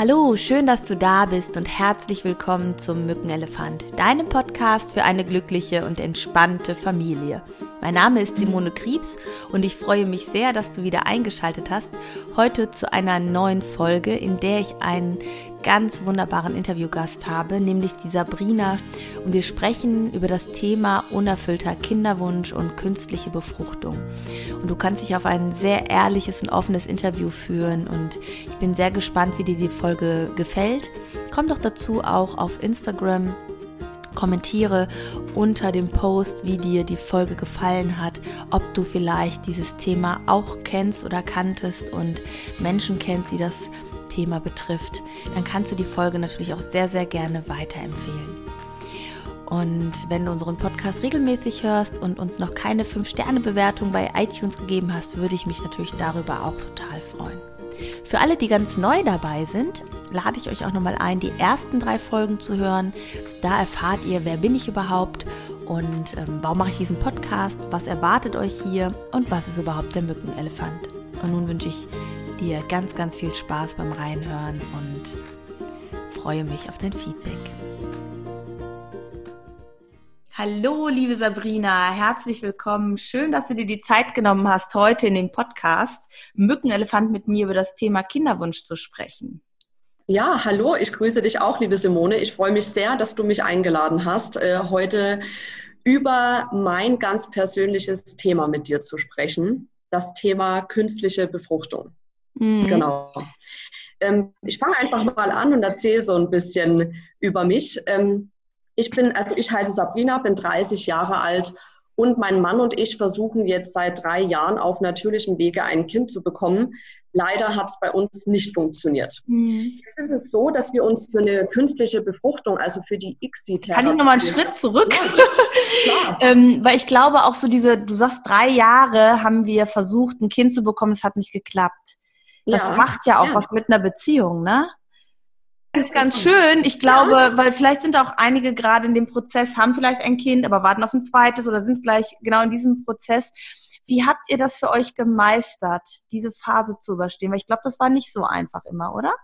Hallo, schön, dass du da bist und herzlich willkommen zum Mückenelefant, deinem Podcast für eine glückliche und entspannte Familie. Mein Name ist Simone Kriebs und ich freue mich sehr, dass du wieder eingeschaltet hast. Heute zu einer neuen Folge, in der ich einen ganz wunderbaren Interviewgast habe, nämlich die Sabrina. Und wir sprechen über das Thema unerfüllter Kinderwunsch und künstliche Befruchtung. Und du kannst dich auf ein sehr ehrliches und offenes Interview führen. Und ich bin sehr gespannt, wie dir die Folge gefällt. Komm doch dazu auch auf Instagram kommentiere unter dem Post, wie dir die Folge gefallen hat, ob du vielleicht dieses Thema auch kennst oder kanntest und Menschen kennst, die das Thema betrifft, dann kannst du die Folge natürlich auch sehr, sehr gerne weiterempfehlen. Und wenn du unseren Podcast regelmäßig hörst und uns noch keine 5-Sterne-Bewertung bei iTunes gegeben hast, würde ich mich natürlich darüber auch total freuen. Für alle, die ganz neu dabei sind, lade ich euch auch nochmal ein, die ersten drei Folgen zu hören. Da erfahrt ihr, wer bin ich überhaupt und ähm, warum mache ich diesen Podcast, was erwartet euch hier und was ist überhaupt der Mückenelefant. Und nun wünsche ich dir ganz, ganz viel Spaß beim Reinhören und freue mich auf dein Feedback. Hallo, liebe Sabrina, herzlich willkommen. Schön, dass du dir die Zeit genommen hast, heute in dem Podcast Mückenelefant mit mir über das Thema Kinderwunsch zu sprechen. Ja, hallo, ich grüße dich auch, liebe Simone. Ich freue mich sehr, dass du mich eingeladen hast, äh, heute über mein ganz persönliches Thema mit dir zu sprechen, das Thema künstliche Befruchtung. Mhm. Genau. Ähm, ich fange einfach mal an und erzähle so ein bisschen über mich. Ähm, ich bin, also ich heiße Sabrina, bin 30 Jahre alt und mein Mann und ich versuchen jetzt seit drei Jahren auf natürlichem Wege ein Kind zu bekommen. Leider hat es bei uns nicht funktioniert. Mhm. Jetzt ist es so, dass wir uns für eine künstliche Befruchtung, also für die ICSI-Therapie... Kann ich nochmal einen Schritt zurück? Ja, ähm, weil ich glaube auch so diese, du sagst, drei Jahre haben wir versucht, ein Kind zu bekommen, es hat nicht geklappt. Das ja. macht ja auch ja. was mit einer Beziehung, ne? Das ist ganz schön. Ich glaube, ja. weil vielleicht sind auch einige gerade in dem Prozess, haben vielleicht ein Kind, aber warten auf ein zweites oder sind gleich genau in diesem Prozess. Wie habt ihr das für euch gemeistert, diese Phase zu überstehen? Weil ich glaube, das war nicht so einfach immer, oder?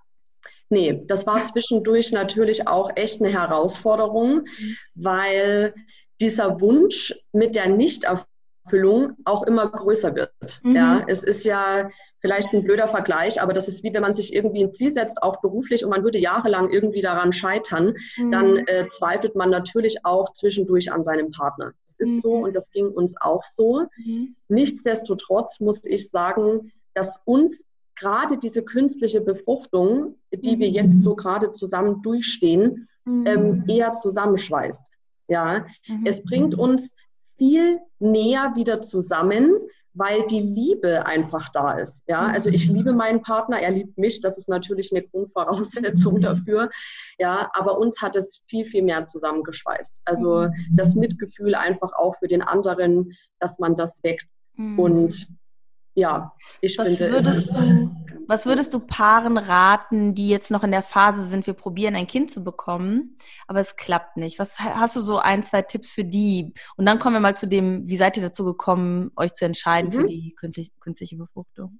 Nee, das war zwischendurch natürlich auch echt eine Herausforderung, mhm. weil dieser Wunsch mit der Nichterfüllung Erfüllung auch immer größer wird. Mhm. Ja, es ist ja vielleicht ein blöder Vergleich, aber das ist wie wenn man sich irgendwie ein Ziel setzt, auch beruflich, und man würde jahrelang irgendwie daran scheitern, mhm. dann äh, zweifelt man natürlich auch zwischendurch an seinem Partner. Es ist mhm. so und das ging uns auch so. Mhm. Nichtsdestotrotz muss ich sagen, dass uns gerade diese künstliche Befruchtung, die wir jetzt so gerade zusammen durchstehen, mhm. ähm, eher zusammenschweißt. Ja, mhm. es bringt uns viel näher wieder zusammen, weil die Liebe einfach da ist. Ja, also ich liebe meinen Partner, er liebt mich, das ist natürlich eine Grundvoraussetzung dafür. Ja, aber uns hat es viel, viel mehr zusammengeschweißt. Also das Mitgefühl einfach auch für den anderen, dass man das weckt. Mhm. Und ja, ich was finde. Würdest du, was würdest du Paaren raten, die jetzt noch in der Phase sind, wir probieren ein Kind zu bekommen, aber es klappt nicht? Was hast du so ein, zwei Tipps für die? Und dann kommen wir mal zu dem, wie seid ihr dazu gekommen, euch zu entscheiden mhm. für die künstliche Befruchtung?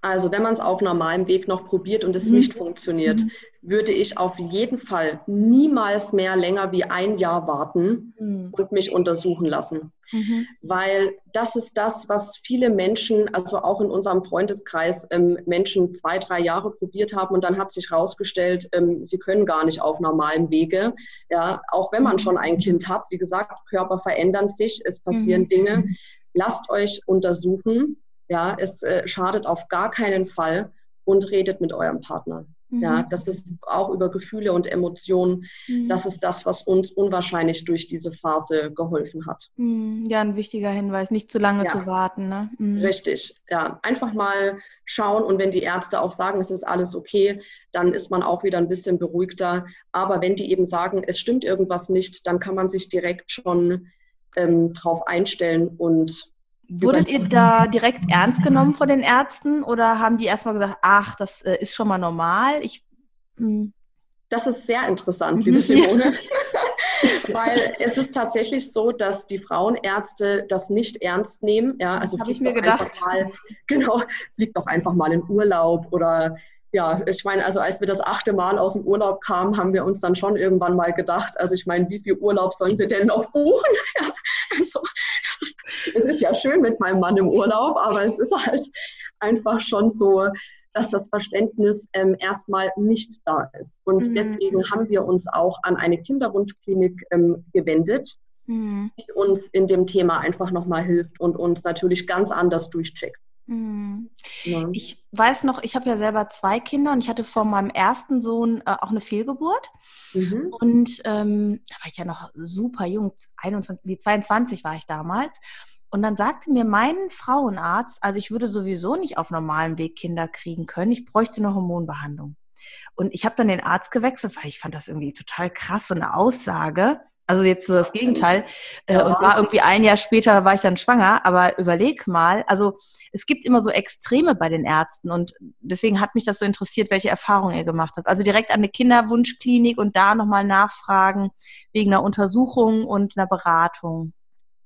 Also wenn man es auf normalem Weg noch probiert und es mhm. nicht funktioniert, mhm. würde ich auf jeden Fall niemals mehr länger wie ein Jahr warten mhm. und mich untersuchen lassen. Mhm. Weil das ist das, was viele Menschen, also auch in unserem Freundeskreis, ähm, Menschen zwei, drei Jahre probiert haben und dann hat sich herausgestellt, ähm, sie können gar nicht auf normalem Wege. Ja, auch wenn man mhm. schon ein Kind hat, wie gesagt, Körper verändern sich, es passieren mhm. Dinge. Lasst euch untersuchen ja, es äh, schadet auf gar keinen Fall und redet mit eurem Partner. Mhm. Ja, das ist auch über Gefühle und Emotionen. Mhm. Das ist das, was uns unwahrscheinlich durch diese Phase geholfen hat. Mhm. Ja, ein wichtiger Hinweis, nicht zu lange ja. zu warten. Ne? Mhm. Richtig, ja. Einfach mal schauen und wenn die Ärzte auch sagen, es ist alles okay, dann ist man auch wieder ein bisschen beruhigter. Aber wenn die eben sagen, es stimmt irgendwas nicht, dann kann man sich direkt schon ähm, drauf einstellen und Wurdet ihr da direkt ernst genommen von den Ärzten oder haben die erstmal gesagt, ach, das äh, ist schon mal normal? Ich, hm. das ist sehr interessant, liebe Simone. Weil es ist tatsächlich so, dass die Frauenärzte das nicht ernst nehmen. Ja, also habe ich mir gedacht. Mal, genau, fliegt doch einfach mal in Urlaub oder ja, ich meine, also als wir das achte Mal aus dem Urlaub kamen, haben wir uns dann schon irgendwann mal gedacht, also ich meine, wie viel Urlaub sollen wir denn noch buchen? Ja, also, es ist ja schön mit meinem Mann im Urlaub, aber es ist halt einfach schon so, dass das Verständnis ähm, erstmal nicht da ist. Und mhm. deswegen haben wir uns auch an eine Kinderwunschklinik ähm, gewendet, mhm. die uns in dem Thema einfach nochmal hilft und uns natürlich ganz anders durchcheckt. Mhm. Ja. Ich weiß noch, ich habe ja selber zwei Kinder und ich hatte vor meinem ersten Sohn äh, auch eine Fehlgeburt. Mhm. Und ähm, da war ich ja noch super jung, 21, 22 war ich damals. Und dann sagte mir mein Frauenarzt, also ich würde sowieso nicht auf normalem Weg Kinder kriegen können, ich bräuchte eine Hormonbehandlung. Und ich habe dann den Arzt gewechselt, weil ich fand das irgendwie total krass, so eine Aussage. Also jetzt so das Gegenteil. Äh, ja. Und war irgendwie ein Jahr später war ich dann schwanger. Aber überleg mal, also es gibt immer so Extreme bei den Ärzten und deswegen hat mich das so interessiert, welche Erfahrungen ihr gemacht habt. Also direkt an eine Kinderwunschklinik und da nochmal nachfragen wegen einer Untersuchung und einer Beratung.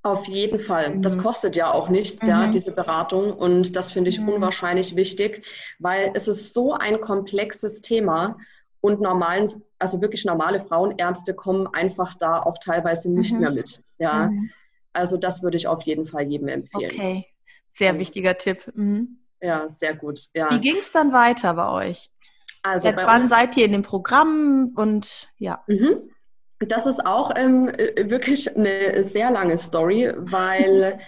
Auf jeden Fall. Das mhm. kostet ja auch nichts, mhm. ja, diese Beratung. Und das finde ich mhm. unwahrscheinlich wichtig, weil es ist so ein komplexes Thema und normalen, also wirklich normale Frauenärzte kommen einfach da auch teilweise nicht mhm. mehr mit. Ja. Mhm. Also das würde ich auf jeden Fall jedem empfehlen. Okay, sehr wichtiger Tipp. Mhm. Ja, sehr gut. Ja. Wie ging es dann weiter bei euch? Also Seit wann seid ihr in dem Programm und ja. Mhm. Das ist auch ähm, äh, wirklich eine sehr lange Story, weil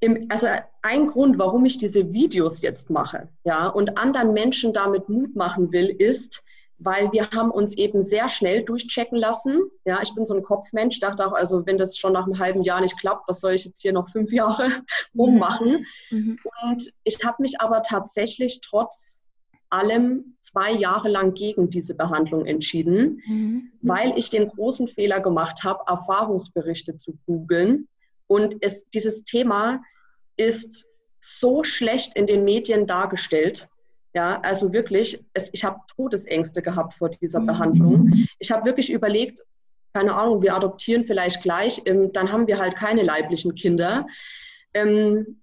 im, also ein Grund, warum ich diese Videos jetzt mache, ja, und anderen Menschen damit Mut machen will, ist, weil wir haben uns eben sehr schnell durchchecken lassen. Ja, ich bin so ein Kopfmensch, dachte auch, also wenn das schon nach einem halben Jahr nicht klappt, was soll ich jetzt hier noch fünf Jahre rummachen? Mhm. Und ich habe mich aber tatsächlich trotz allem zwei Jahre lang gegen diese Behandlung entschieden, mhm. weil ich den großen Fehler gemacht habe, Erfahrungsberichte zu googeln. Und es, dieses Thema ist so schlecht in den Medien dargestellt. Ja, also wirklich, es, ich habe Todesängste gehabt vor dieser mhm. Behandlung. Ich habe wirklich überlegt, keine Ahnung, wir adoptieren vielleicht gleich, ähm, dann haben wir halt keine leiblichen Kinder. Ähm,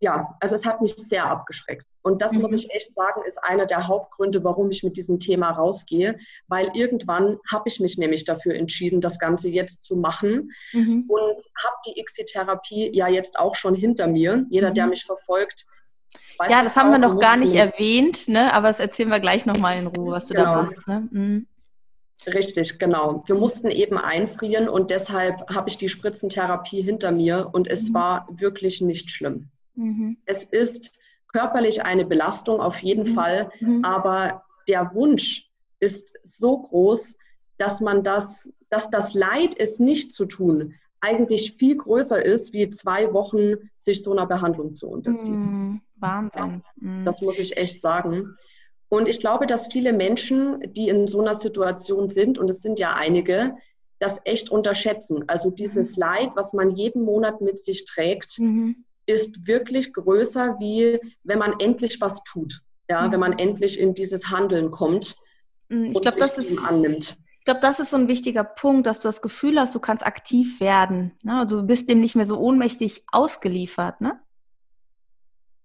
ja, also es hat mich sehr abgeschreckt. Und das mhm. muss ich echt sagen, ist einer der Hauptgründe, warum ich mit diesem Thema rausgehe, weil irgendwann habe ich mich nämlich dafür entschieden, das Ganze jetzt zu machen mhm. und habe die ICSI-Therapie ja jetzt auch schon hinter mir. Jeder, mhm. der mich verfolgt, weiß Ja, das haben wir noch gar nicht erwähnt, ne? aber das erzählen wir gleich nochmal in Ruhe, was du genau. da machst. Ne? Mhm. Richtig, genau. Wir mussten eben einfrieren und deshalb habe ich die Spritzentherapie hinter mir und es mhm. war wirklich nicht schlimm. Mhm. Es ist körperlich eine Belastung auf jeden mhm. Fall, mhm. aber der Wunsch ist so groß, dass man das, dass das Leid, es nicht zu tun, eigentlich viel größer ist, wie zwei Wochen sich so einer Behandlung zu unterziehen. Mhm. Wahnsinn. Mhm. Das muss ich echt sagen. Und ich glaube, dass viele Menschen, die in so einer Situation sind, und es sind ja einige, das echt unterschätzen. Also dieses. Leid, was man jeden Monat mit sich trägt, mhm ist wirklich größer, wie wenn man endlich was tut. Ja, mhm. wenn man endlich in dieses Handeln kommt. Mhm, ich glaube, das ist annimmt. Ich glaube, das ist so ein wichtiger Punkt, dass du das Gefühl hast, du kannst aktiv werden. Ne? Also du bist dem nicht mehr so ohnmächtig ausgeliefert, ne?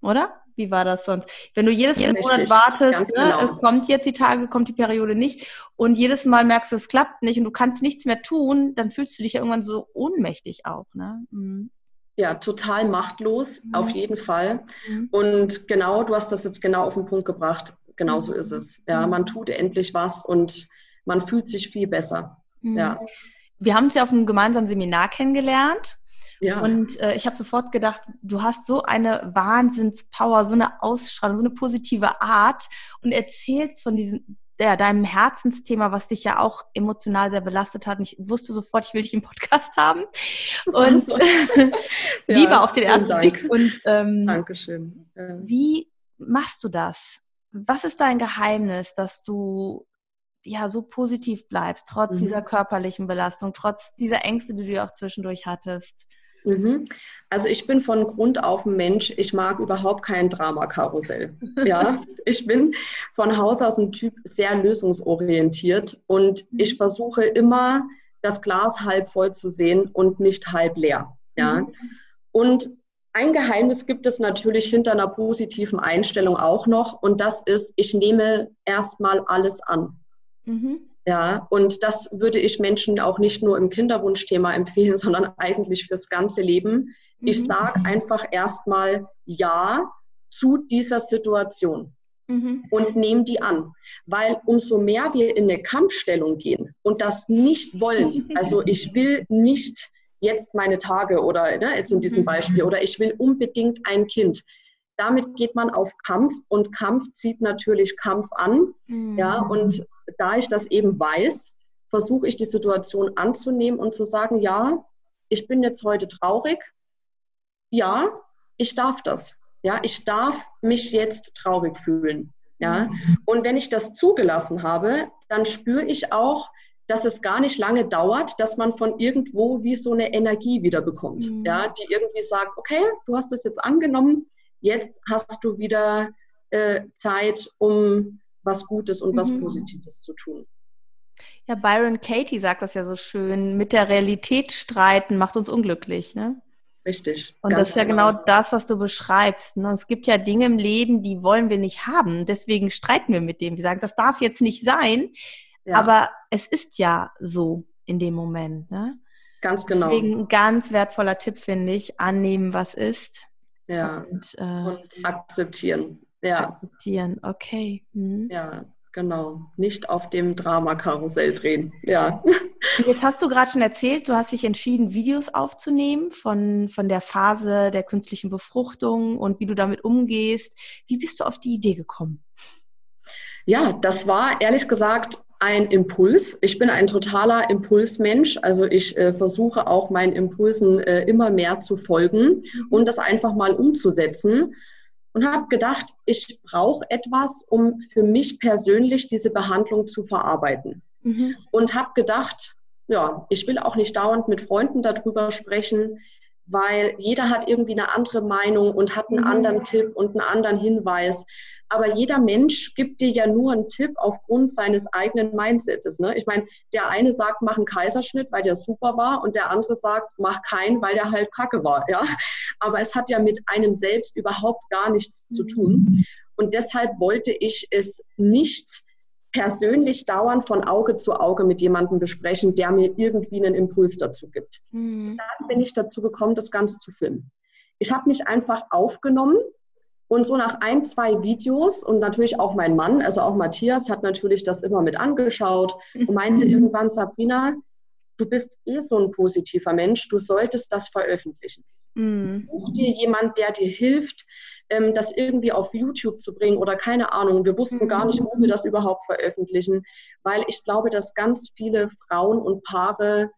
Oder? Wie war das sonst? Wenn du jedes ja, Monat wartest, ne, genau. kommt jetzt die Tage, kommt die Periode nicht und jedes Mal merkst du, es klappt nicht und du kannst nichts mehr tun, dann fühlst du dich ja irgendwann so ohnmächtig auch. Ne? Mhm. Ja, total machtlos, mhm. auf jeden Fall. Mhm. Und genau, du hast das jetzt genau auf den Punkt gebracht. Genau so ist es. Ja, mhm. man tut endlich was und man fühlt sich viel besser. Mhm. Ja. Wir haben uns ja auf einem gemeinsamen Seminar kennengelernt. Ja. Und äh, ich habe sofort gedacht, du hast so eine Wahnsinnspower, so eine Ausstrahlung, so eine positive Art und erzählst von diesem ja, deinem Herzensthema, was dich ja auch emotional sehr belastet hat. Und ich wusste sofort, ich will dich im Podcast haben. Und so. Liebe ja, auf den ersten Blick. Und ähm, Dankeschön. Ja. Wie machst du das? Was ist dein Geheimnis, dass du ja so positiv bleibst, trotz mhm. dieser körperlichen Belastung, trotz dieser Ängste, die du auch zwischendurch hattest? Mhm. Also ich bin von Grund auf ein Mensch, ich mag überhaupt kein Dramakarussell. ja, ich bin von Haus aus ein Typ sehr lösungsorientiert und mhm. ich versuche immer das Glas halb voll zu sehen und nicht halb leer. Ja. Mhm. Und ein Geheimnis gibt es natürlich hinter einer positiven Einstellung auch noch und das ist, ich nehme erstmal alles an. Mhm. Ja, und das würde ich Menschen auch nicht nur im Kinderwunschthema empfehlen, sondern eigentlich fürs ganze Leben. Mhm. Ich sage einfach erstmal Ja zu dieser Situation mhm. und nehme die an. Weil umso mehr wir in eine Kampfstellung gehen und das nicht wollen, also ich will nicht jetzt meine Tage oder ne, jetzt in diesem mhm. Beispiel oder ich will unbedingt ein Kind. Damit geht man auf Kampf und Kampf zieht natürlich Kampf an. Mhm. Ja, und da ich das eben weiß, versuche ich die Situation anzunehmen und zu sagen, ja, ich bin jetzt heute traurig. Ja, ich darf das. Ja, ich darf mich jetzt traurig fühlen. Ja, und wenn ich das zugelassen habe, dann spüre ich auch, dass es gar nicht lange dauert, dass man von irgendwo wie so eine Energie wieder bekommt, mhm. ja, die irgendwie sagt, okay, du hast das jetzt angenommen, jetzt hast du wieder äh, Zeit, um was Gutes und mhm. was Positives zu tun. Ja, Byron Katie sagt das ja so schön, mit der Realität streiten macht uns unglücklich, ne? Richtig. Und das ist ja genau. genau das, was du beschreibst. Ne? Es gibt ja Dinge im Leben, die wollen wir nicht haben. Deswegen streiten wir mit dem. Wir sagen, das darf jetzt nicht sein. Ja. Aber es ist ja so in dem Moment. Ne? Ganz genau. Deswegen ein ganz wertvoller Tipp, finde ich, annehmen, was ist. Ja. Und, äh, und akzeptieren. Ja. Akzeptieren, okay. Mhm. Ja, genau. Nicht auf dem Dramakarussell drehen. Ja. Jetzt hast du gerade schon erzählt, du hast dich entschieden, Videos aufzunehmen von, von der Phase der künstlichen Befruchtung und wie du damit umgehst. Wie bist du auf die Idee gekommen? Ja, das war ehrlich gesagt ein Impuls. Ich bin ein totaler Impulsmensch. Also ich äh, versuche auch meinen Impulsen äh, immer mehr zu folgen mhm. und das einfach mal umzusetzen. Und habe gedacht, ich brauche etwas, um für mich persönlich diese Behandlung zu verarbeiten. Mhm. Und habe gedacht, ja, ich will auch nicht dauernd mit Freunden darüber sprechen, weil jeder hat irgendwie eine andere Meinung und hat einen mhm. anderen Tipp und einen anderen Hinweis. Aber jeder Mensch gibt dir ja nur einen Tipp aufgrund seines eigenen Mindsets. Ne? Ich meine, der eine sagt, mach einen Kaiserschnitt, weil der super war, und der andere sagt, mach keinen, weil der halt kacke war. Ja? Aber es hat ja mit einem selbst überhaupt gar nichts zu tun. Und deshalb wollte ich es nicht persönlich dauernd von Auge zu Auge mit jemandem besprechen, der mir irgendwie einen Impuls dazu gibt. Mhm. Dann bin ich dazu gekommen, das Ganze zu filmen. Ich habe mich einfach aufgenommen und so nach ein, zwei Videos und natürlich auch mein Mann, also auch Matthias, hat natürlich das immer mit angeschaut und meinte mhm. irgendwann, Sabrina, du bist eh so ein positiver Mensch, du solltest das veröffentlichen. Mhm. Such dir jemand, der dir hilft, ähm, das irgendwie auf YouTube zu bringen oder keine Ahnung. Wir wussten gar nicht, wo wir das überhaupt veröffentlichen, weil ich glaube, dass ganz viele Frauen und Paare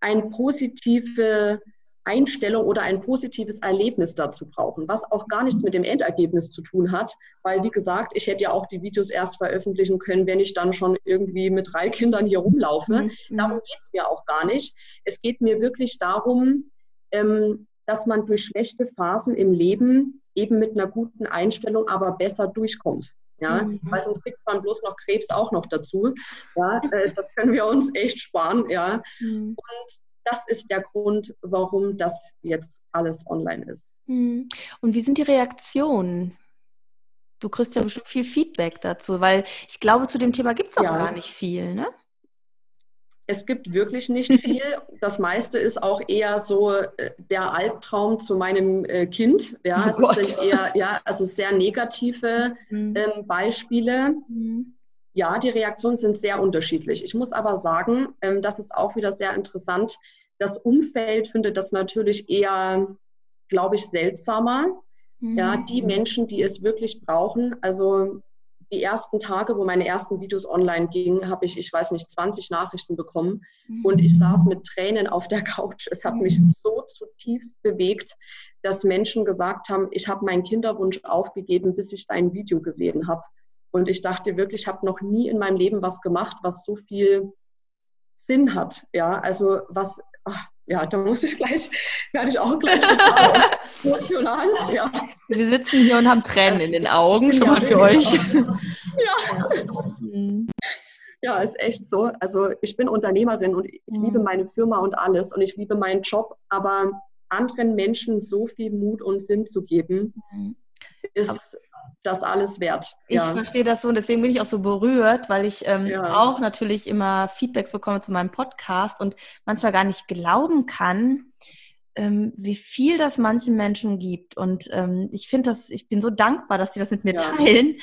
eine positive Einstellung oder ein positives Erlebnis dazu brauchen, was auch gar nichts mit dem Endergebnis zu tun hat, weil wie gesagt, ich hätte ja auch die Videos erst veröffentlichen können, wenn ich dann schon irgendwie mit drei Kindern hier rumlaufe. Mhm. Darum geht es mir auch gar nicht. Es geht mir wirklich darum, ähm, dass man durch schlechte Phasen im Leben eben mit einer guten Einstellung aber besser durchkommt. Ja, mhm. weil sonst kriegt man bloß noch Krebs auch noch dazu. Ja, äh, das können wir uns echt sparen. Ja, mhm. und das ist der Grund, warum das jetzt alles online ist. Mhm. Und wie sind die Reaktionen? Du kriegst ja bestimmt viel Feedback dazu, weil ich glaube, zu dem Thema gibt es auch ja. gar nicht viel, ne? Es gibt wirklich nicht viel. Das meiste ist auch eher so äh, der Albtraum zu meinem äh, Kind. Ja, oh es sind eher ja, also sehr negative mhm. ähm, Beispiele. Mhm. Ja, die Reaktionen sind sehr unterschiedlich. Ich muss aber sagen, ähm, das ist auch wieder sehr interessant. Das Umfeld findet das natürlich eher, glaube ich, seltsamer. Mhm. Ja, die Menschen, die es wirklich brauchen. Also die ersten Tage, wo meine ersten Videos online gingen, habe ich, ich weiß nicht, 20 Nachrichten bekommen mhm. und ich saß mit Tränen auf der Couch. Es hat mich mhm. so zutiefst bewegt, dass Menschen gesagt haben, ich habe meinen Kinderwunsch aufgegeben, bis ich dein Video gesehen habe. Und ich dachte wirklich, ich habe noch nie in meinem Leben was gemacht, was so viel Sinn hat. Ja, also was, ach, ja, da muss ich gleich, werde ich auch gleich emotional. Ja. Wir sitzen hier und haben Tränen in den Augen, schon mal für euch. Ja, ist, ja, ist echt so. Also ich bin Unternehmerin und ich mhm. liebe meine Firma und alles und ich liebe meinen Job, aber anderen Menschen so viel Mut und Sinn zu geben, mhm. ist das alles wert. Ich ja. verstehe das so und deswegen bin ich auch so berührt, weil ich ähm, ja. auch natürlich immer Feedbacks bekomme zu meinem Podcast und manchmal gar nicht glauben kann, ähm, wie viel das manchen Menschen gibt. Und ähm, ich finde das, ich bin so dankbar, dass sie das mit mir ja. teilen.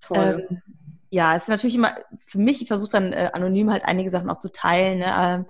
Toll. Ähm, ja, es ist natürlich immer für mich, ich versuche dann äh, anonym halt einige Sachen auch zu teilen. Ne? Ähm,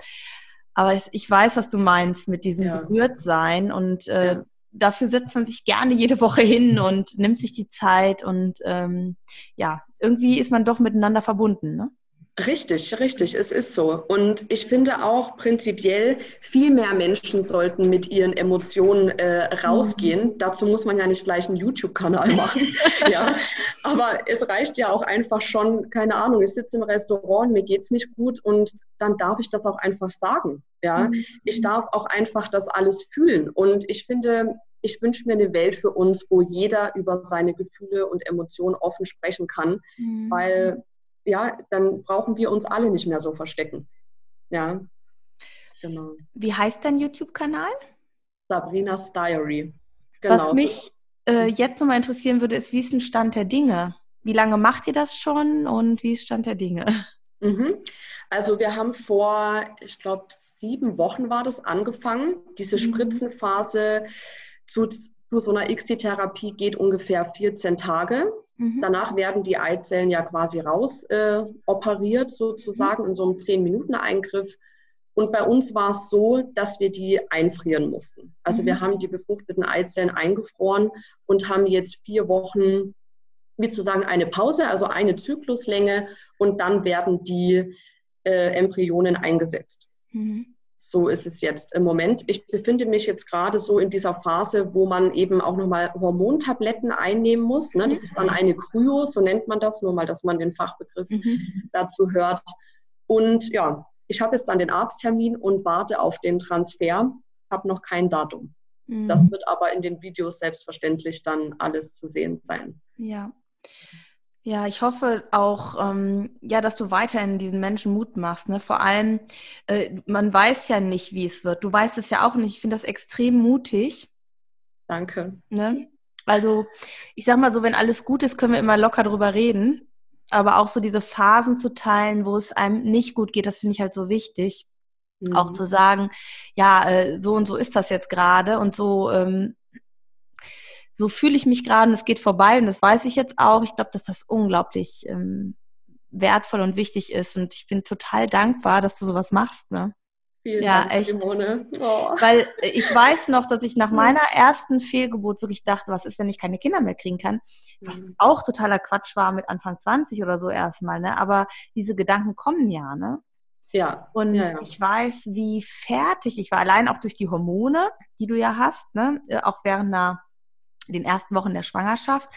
aber ich, ich, weiß, was du meinst mit diesem. Berührtsein und äh. Dafür setzt man sich gerne jede Woche hin und nimmt sich die Zeit und ähm, ja, irgendwie ist man doch miteinander verbunden. Ne? Richtig, richtig, es ist so. Und ich finde auch prinzipiell, viel mehr Menschen sollten mit ihren Emotionen äh, rausgehen. Mhm. Dazu muss man ja nicht gleich einen YouTube-Kanal machen. ja. Aber es reicht ja auch einfach schon, keine Ahnung, ich sitze im Restaurant, mir geht es nicht gut und dann darf ich das auch einfach sagen. Ja. Mhm. Ich darf auch einfach das alles fühlen. Und ich finde, ich wünsche mir eine Welt für uns, wo jeder über seine Gefühle und Emotionen offen sprechen kann, mhm. weil ja, dann brauchen wir uns alle nicht mehr so verstecken. Ja, genau. Wie heißt dein YouTube-Kanal? Sabrinas Diary. Genau. Was mich äh, jetzt nochmal interessieren würde, ist, wie ist ein Stand der Dinge? Wie lange macht ihr das schon und wie ist Stand der Dinge? Mhm. Also wir haben vor, ich glaube, sieben Wochen war das angefangen. Diese mhm. Spritzenphase zu, zu so einer XT-Therapie geht ungefähr 14 Tage. Mhm. Danach werden die Eizellen ja quasi raus äh, operiert, sozusagen, mhm. in so einem 10-Minuten-Eingriff. Und bei uns war es so, dass wir die einfrieren mussten. Also mhm. wir haben die befruchteten Eizellen eingefroren und haben jetzt vier Wochen, wie zu sagen, eine Pause, also eine Zykluslänge und dann werden die äh, Embryonen eingesetzt. Mhm so ist es jetzt im Moment. Ich befinde mich jetzt gerade so in dieser Phase, wo man eben auch nochmal Hormontabletten einnehmen muss. Ne? Das ist dann eine Kryo, so nennt man das, nur mal, dass man den Fachbegriff mhm. dazu hört. Und ja, ich habe jetzt dann den Arzttermin und warte auf den Transfer, habe noch kein Datum. Mhm. Das wird aber in den Videos selbstverständlich dann alles zu sehen sein. Ja. Ja, ich hoffe auch, ähm, ja, dass du weiterhin diesen Menschen Mut machst. Ne? Vor allem, äh, man weiß ja nicht, wie es wird. Du weißt es ja auch nicht. Ich finde das extrem mutig. Danke. Ne? Also, ich sag mal so, wenn alles gut ist, können wir immer locker drüber reden. Aber auch so diese Phasen zu teilen, wo es einem nicht gut geht, das finde ich halt so wichtig. Mhm. Auch zu sagen, ja, äh, so und so ist das jetzt gerade und so ähm, so fühle ich mich gerade und es geht vorbei und das weiß ich jetzt auch. Ich glaube, dass das unglaublich ähm, wertvoll und wichtig ist und ich bin total dankbar, dass du sowas machst. Ne? Vielen ja, Dank, echt. Simone. Oh. Weil ich weiß noch, dass ich nach meiner ersten Fehlgeburt wirklich dachte, was ist, wenn ich keine Kinder mehr kriegen kann? Was mhm. auch totaler Quatsch war mit Anfang 20 oder so erstmal, ne? Aber diese Gedanken kommen ja, ne? Ja. Und ja, ja. ich weiß, wie fertig ich war, allein auch durch die Hormone, die du ja hast, ne? Äh, auch während einer den ersten Wochen der Schwangerschaft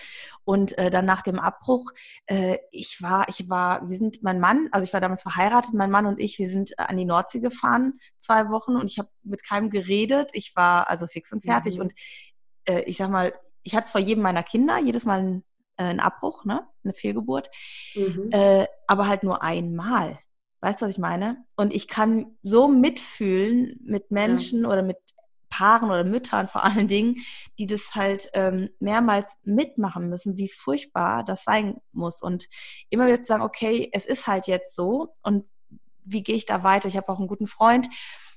und äh, dann nach dem Abbruch, äh, ich war, ich war, wir sind, mein Mann, also ich war damals verheiratet, mein Mann und ich, wir sind an die Nordsee gefahren, zwei Wochen und ich habe mit keinem geredet, ich war also fix und fertig mhm. und äh, ich sag mal, ich hatte vor jedem meiner Kinder jedes Mal einen, äh, einen Abbruch, ne, eine Fehlgeburt, mhm. äh, aber halt nur einmal. Weißt du, was ich meine? Und ich kann so mitfühlen mit Menschen ja. oder mit Paaren oder Müttern vor allen Dingen, die das halt ähm, mehrmals mitmachen müssen, wie furchtbar das sein muss. Und immer wieder zu sagen, okay, es ist halt jetzt so und wie gehe ich da weiter? Ich habe auch einen guten Freund,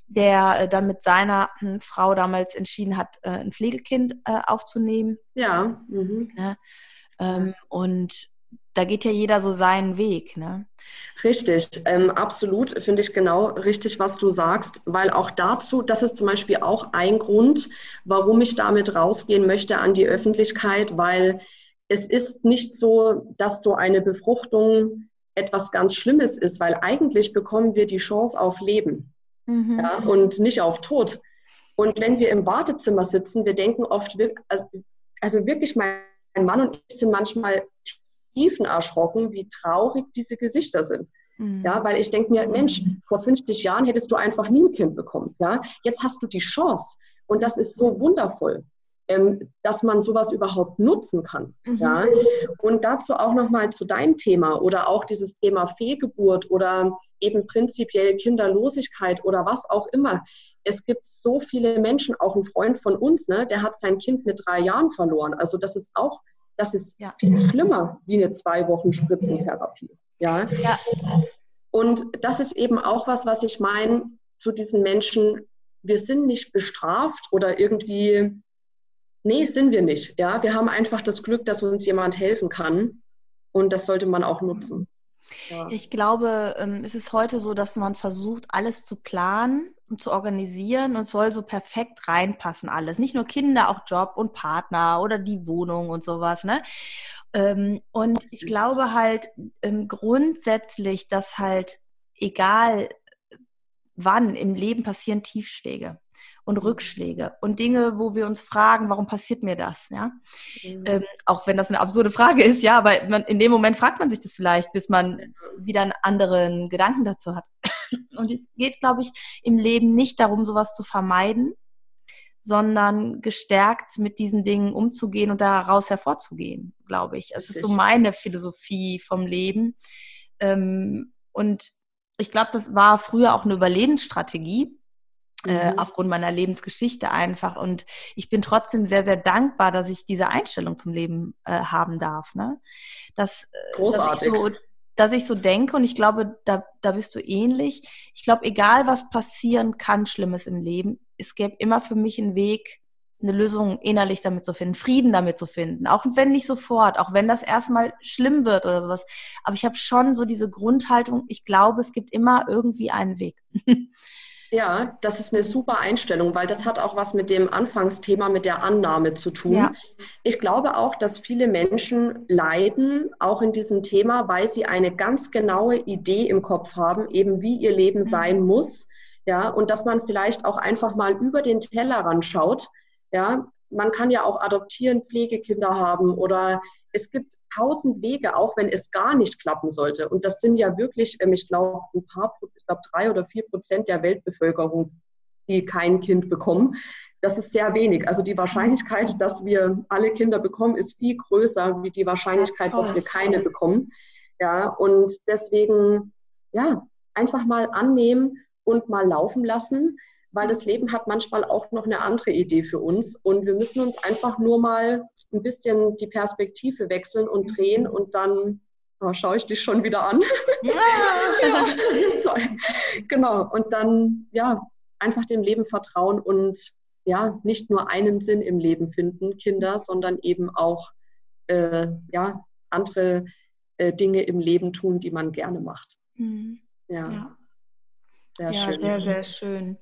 der äh, dann mit seiner hm, Frau damals entschieden hat, äh, ein Pflegekind äh, aufzunehmen. Ja. Mhm. Ne? Ähm, und da geht ja jeder so seinen Weg, ne? Richtig, ähm, absolut, finde ich genau richtig, was du sagst, weil auch dazu, das ist zum Beispiel auch ein Grund, warum ich damit rausgehen möchte an die Öffentlichkeit, weil es ist nicht so, dass so eine Befruchtung etwas ganz Schlimmes ist, weil eigentlich bekommen wir die Chance auf Leben mhm. ja, und nicht auf Tod. Und wenn wir im Wartezimmer sitzen, wir denken oft, also, also wirklich, mein Mann und ich sind manchmal Tiefen erschrocken, wie traurig diese Gesichter sind. Mhm. Ja, weil ich denke mir, Mensch, vor 50 Jahren hättest du einfach nie ein Kind bekommen. Ja, jetzt hast du die Chance und das ist so wundervoll. ähm, dass man sowas überhaupt nutzen kann. Mhm. Ja? Und dazu auch nochmal zu deinem Thema oder auch dieses Thema Fehlgeburt oder eben prinzipiell Kinderlosigkeit oder was auch immer. Es gibt so viele Menschen, auch ein Freund von uns, ne, der hat sein Kind mit drei Jahren verloren. Also das ist auch, das ist ja. viel schlimmer wie eine zwei Wochen Spritzentherapie. Ja? ja. Und das ist eben auch was, was ich meine zu diesen Menschen. Wir sind nicht bestraft oder irgendwie, nee, sind wir nicht. Ja, wir haben einfach das Glück, dass uns jemand helfen kann. Und das sollte man auch nutzen. Ja. Ich glaube, ähm, es ist heute so, dass man versucht, alles zu planen und zu organisieren und soll so perfekt reinpassen alles. Nicht nur Kinder, auch Job und Partner oder die Wohnung und sowas. Ne? Ähm, und ich glaube halt ähm, grundsätzlich, dass halt egal wann im Leben passieren Tiefschläge und mhm. Rückschläge und Dinge, wo wir uns fragen, warum passiert mir das? Ja, mhm. ähm, auch wenn das eine absurde Frage ist, ja, aber man, in dem Moment fragt man sich das vielleicht, bis man wieder einen anderen Gedanken dazu hat. Und es geht, glaube ich, im Leben nicht darum, sowas zu vermeiden, sondern gestärkt mit diesen Dingen umzugehen und daraus hervorzugehen, glaube ich. Es ist so meine Philosophie vom Leben. Ähm, und ich glaube, das war früher auch eine Überlebensstrategie. Äh, mhm. aufgrund meiner Lebensgeschichte einfach. Und ich bin trotzdem sehr, sehr dankbar, dass ich diese Einstellung zum Leben äh, haben darf. Ne? Dass, Großartig. Dass ich, so, dass ich so denke und ich glaube, da, da bist du ähnlich. Ich glaube, egal was passieren kann, Schlimmes im Leben, es gäbe immer für mich einen Weg, eine Lösung innerlich damit zu finden, Frieden damit zu finden. Auch wenn nicht sofort, auch wenn das erstmal schlimm wird oder sowas. Aber ich habe schon so diese Grundhaltung, ich glaube, es gibt immer irgendwie einen Weg. Ja, das ist eine super Einstellung, weil das hat auch was mit dem Anfangsthema, mit der Annahme zu tun. Ja. Ich glaube auch, dass viele Menschen leiden, auch in diesem Thema, weil sie eine ganz genaue Idee im Kopf haben, eben wie ihr Leben mhm. sein muss. Ja, und dass man vielleicht auch einfach mal über den Tellerrand schaut. Ja, man kann ja auch adoptieren, Pflegekinder haben oder es gibt tausend Wege, auch wenn es gar nicht klappen sollte. Und das sind ja wirklich, ähm, ich glaube, ein paar, ich glaube, drei oder vier Prozent der Weltbevölkerung, die kein Kind bekommen. Das ist sehr wenig. Also die Wahrscheinlichkeit, dass wir alle Kinder bekommen, ist viel größer wie die Wahrscheinlichkeit, dass wir keine bekommen. Ja, und deswegen, ja, einfach mal annehmen und mal laufen lassen weil das Leben hat manchmal auch noch eine andere Idee für uns und wir müssen uns einfach nur mal ein bisschen die Perspektive wechseln und drehen und dann oh, schaue ich dich schon wieder an. Ja. ja. genau. Und dann ja einfach dem Leben vertrauen und ja nicht nur einen Sinn im Leben finden, Kinder, sondern eben auch äh, ja andere äh, Dinge im Leben tun, die man gerne macht. Mhm. ja. ja. Sehr ja, schön. sehr, sehr schön.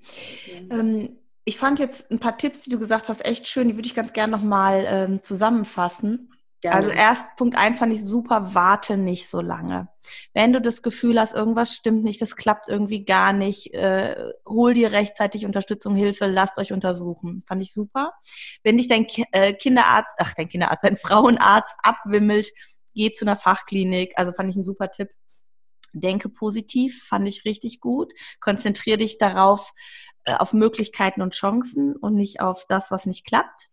Ähm, ich fand jetzt ein paar Tipps, die du gesagt hast, echt schön. Die würde ich ganz gerne nochmal ähm, zusammenfassen. Gerne. Also erst Punkt eins fand ich super, warte nicht so lange. Wenn du das Gefühl hast, irgendwas stimmt nicht, das klappt irgendwie gar nicht, äh, hol dir rechtzeitig Unterstützung, Hilfe, lasst euch untersuchen. Fand ich super. Wenn dich dein Ki äh, Kinderarzt, ach dein Kinderarzt, dein Frauenarzt abwimmelt, geh zu einer Fachklinik. Also fand ich ein super Tipp. Denke positiv, fand ich richtig gut. Konzentriere dich darauf, äh, auf Möglichkeiten und Chancen und nicht auf das, was nicht klappt.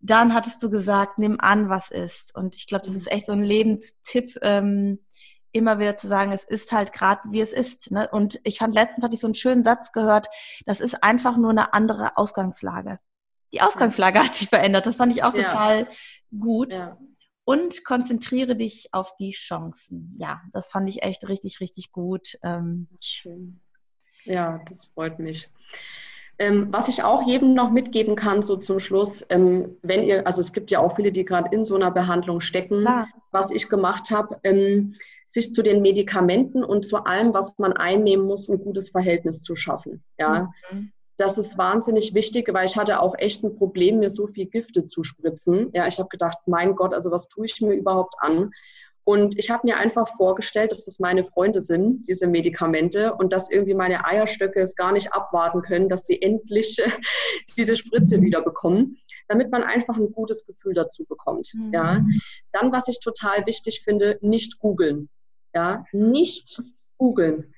Dann hattest du gesagt, nimm an, was ist. Und ich glaube, das ist echt so ein Lebenstipp, ähm, immer wieder zu sagen, es ist halt gerade, wie es ist. Ne? Und ich fand letztens hatte ich so einen schönen Satz gehört, das ist einfach nur eine andere Ausgangslage. Die Ausgangslage hat sich verändert. Das fand ich auch ja. total gut. Ja und konzentriere dich auf die Chancen. Ja, das fand ich echt richtig, richtig gut. Ähm, Schön. Ja, das freut mich. Ähm, was ich auch jedem noch mitgeben kann, so zum Schluss, ähm, wenn ihr, also es gibt ja auch viele, die gerade in so einer Behandlung stecken, Klar. was ich gemacht habe, ähm, sich zu den Medikamenten und zu allem, was man einnehmen muss, ein gutes Verhältnis zu schaffen. Ja, mhm das ist wahnsinnig wichtig, weil ich hatte auch echt ein Problem, mir so viel Gifte zu spritzen. Ja, ich habe gedacht, mein Gott, also was tue ich mir überhaupt an? Und ich habe mir einfach vorgestellt, dass das meine Freunde sind, diese Medikamente, und dass irgendwie meine Eierstöcke es gar nicht abwarten können, dass sie endlich diese Spritze wieder bekommen, damit man einfach ein gutes Gefühl dazu bekommt. Mhm. Ja. Dann, was ich total wichtig finde, nicht googeln. Ja, nicht googeln.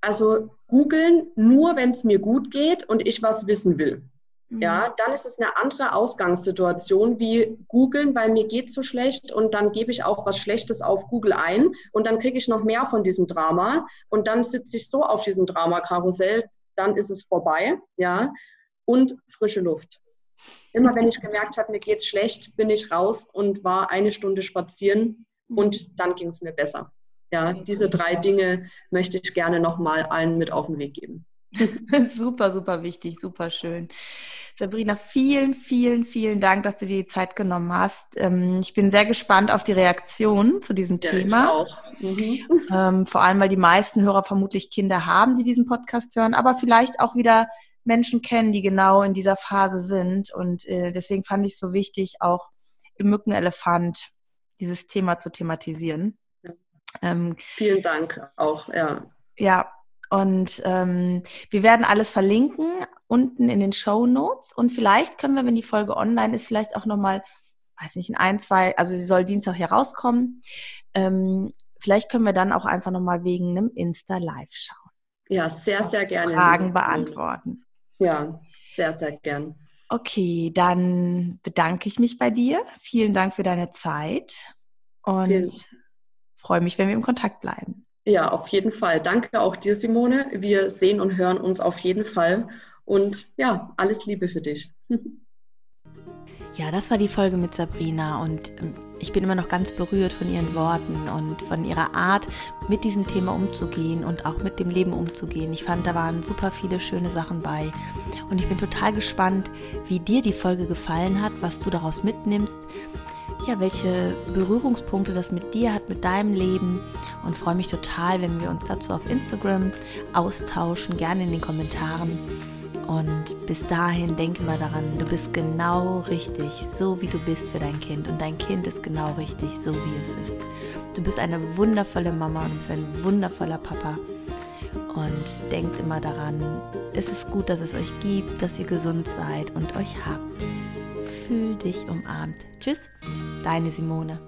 Also googeln nur, wenn es mir gut geht und ich was wissen will. Mhm. Ja, dann ist es eine andere Ausgangssituation wie googeln, weil mir geht so schlecht und dann gebe ich auch was Schlechtes auf Google ein und dann kriege ich noch mehr von diesem Drama und dann sitze ich so auf diesem Drama-Karussell, dann ist es vorbei, ja. Und frische Luft. Immer wenn ich gemerkt habe, mir geht's schlecht, bin ich raus und war eine Stunde spazieren und dann ging es mir besser. Ja, diese drei Dinge möchte ich gerne nochmal allen mit auf den Weg geben. super, super wichtig, super schön. Sabrina, vielen, vielen, vielen Dank, dass du dir die Zeit genommen hast. Ähm, ich bin sehr gespannt auf die Reaktion zu diesem ja, Thema. Ich auch. Mhm. Ähm, vor allem, weil die meisten Hörer vermutlich Kinder haben, die diesen Podcast hören, aber vielleicht auch wieder Menschen kennen, die genau in dieser Phase sind. Und äh, deswegen fand ich es so wichtig, auch im Mückenelefant dieses Thema zu thematisieren. Ähm, Vielen Dank auch, ja. Ja, und ähm, wir werden alles verlinken unten in den Show Notes. Und vielleicht können wir, wenn die Folge online ist, vielleicht auch nochmal, weiß nicht, in ein, zwei, also sie soll Dienstag hier rauskommen. Ähm, vielleicht können wir dann auch einfach nochmal wegen einem Insta-Live schauen. Ja, sehr, sehr gerne. Fragen beantworten. Ja, sehr, sehr gern. Okay, dann bedanke ich mich bei dir. Vielen Dank für deine Zeit und Vielen. Freue mich, wenn wir im Kontakt bleiben. Ja, auf jeden Fall. Danke auch dir, Simone. Wir sehen und hören uns auf jeden Fall. Und ja, alles Liebe für dich. Ja, das war die Folge mit Sabrina und ähm, ich bin immer noch ganz berührt von ihren Worten und von ihrer Art, mit diesem Thema umzugehen und auch mit dem Leben umzugehen. Ich fand, da waren super viele schöne Sachen bei und ich bin total gespannt, wie dir die Folge gefallen hat, was du daraus mitnimmst ja, welche Berührungspunkte das mit dir hat, mit deinem Leben und freue mich total, wenn wir uns dazu auf Instagram austauschen, gerne in den Kommentaren. Und bis dahin denke mal daran, du bist genau richtig, so wie du bist für dein Kind. Und dein Kind ist genau richtig, so wie es ist. Du bist eine wundervolle Mama und bist ein wundervoller Papa. Und denkt immer daran, es ist gut, dass es euch gibt, dass ihr gesund seid und euch habt. Fühl dich umarmt. Tschüss, deine Simone.